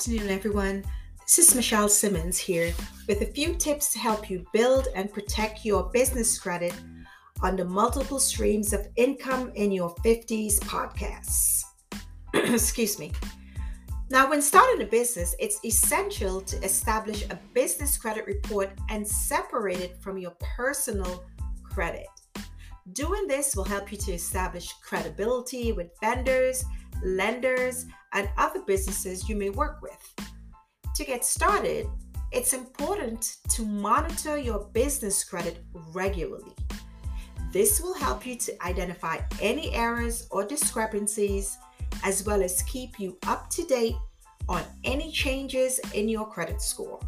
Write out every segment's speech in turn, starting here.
afternoon, everyone. This is Michelle Simmons here with a few tips to help you build and protect your business credit on the multiple streams of income in your 50s podcasts. Excuse me. Now, when starting a business, it's essential to establish a business credit report and separate it from your personal credit. Doing this will help you to establish credibility with vendors, lenders, and other businesses you may work with. To get started, it's important to monitor your business credit regularly. This will help you to identify any errors or discrepancies, as well as keep you up to date on any changes in your credit score.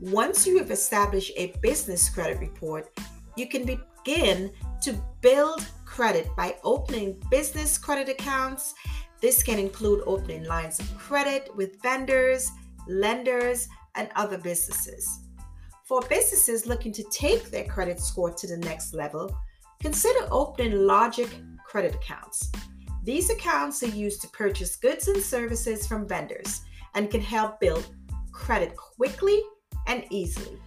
Once you have established a business credit report, you can begin to build credit by opening business credit accounts. This can include opening lines of credit with vendors, lenders, and other businesses. For businesses looking to take their credit score to the next level, consider opening Logic credit accounts. These accounts are used to purchase goods and services from vendors and can help build credit quickly and easily.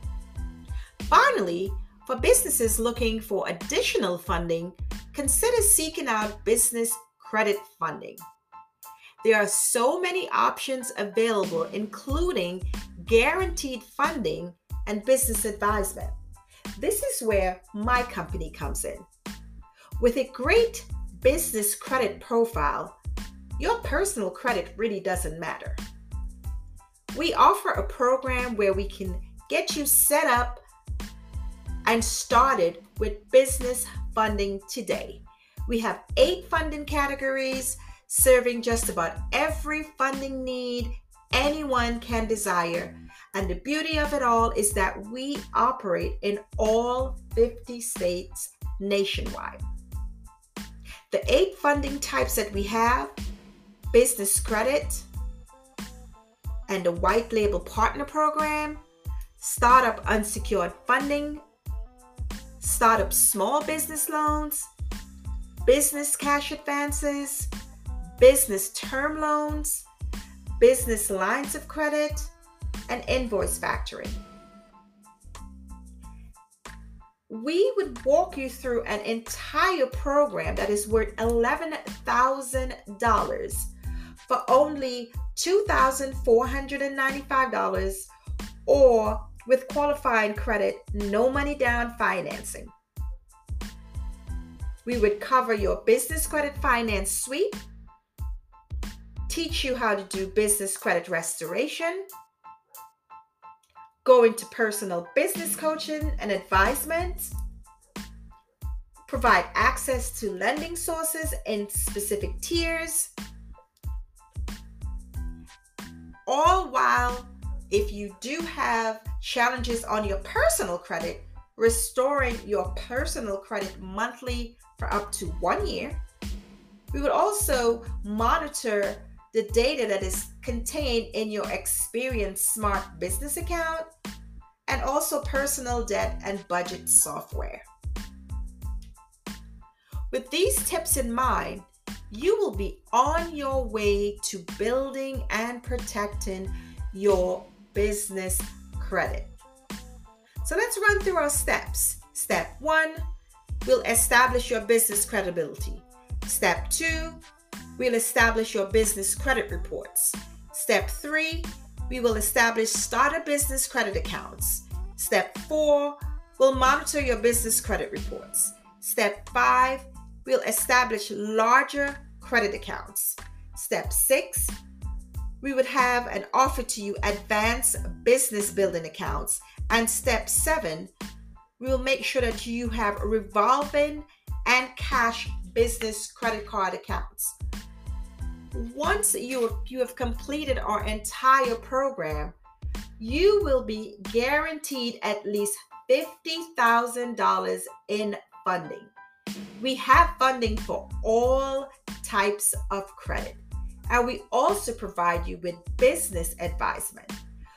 Finally, for businesses looking for additional funding, consider seeking out business credit funding. There are so many options available, including guaranteed funding and business advisement. This is where my company comes in. With a great business credit profile, your personal credit really doesn't matter. We offer a program where we can get you set up and started with business funding today. We have eight funding categories serving just about every funding need anyone can desire. And the beauty of it all is that we operate in all 50 states nationwide. The eight funding types that we have business credit and the white label partner program, startup unsecured funding, startup small business loans, business cash advances, business term loans, business lines of credit, and invoice factoring. We would walk you through an entire program that is worth $11,000 for only $2,495 or with qualifying credit, no money down financing. We would cover your business credit finance suite teach you how to do business credit restoration, go into personal business coaching and advisement, provide access to lending sources in specific tiers, all while, if you do have challenges on your personal credit, restoring your personal credit monthly for up to one year. We would also monitor the data that is contained in your Experian Smart Business account, and also personal debt and budget software. With these tips in mind, you will be on your way to building and protecting your business credit. So let's run through our steps. Step one, we'll establish your business credibility. Step two, we'll establish your business credit reports. Step three, we will establish starter business credit accounts. Step four, we'll monitor your business credit reports. Step five, we'll establish larger credit accounts. Step six, we would have and offer to you advanced business building accounts. And step seven, we will make sure that you have revolving and cash business credit card accounts once you, you have completed our entire program, you will be guaranteed at least $50,000 in funding. We have funding for all types of credit, and we also provide you with business advisement.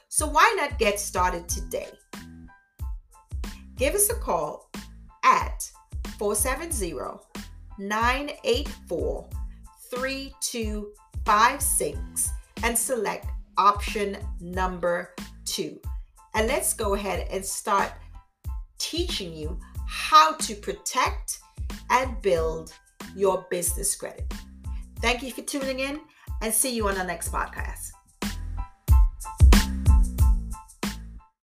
So, why not get started today? Give us a call at 470 984 3256 and select option number two. And let's go ahead and start teaching you how to protect and build your business credit. Thank you for tuning in and see you on the next podcast.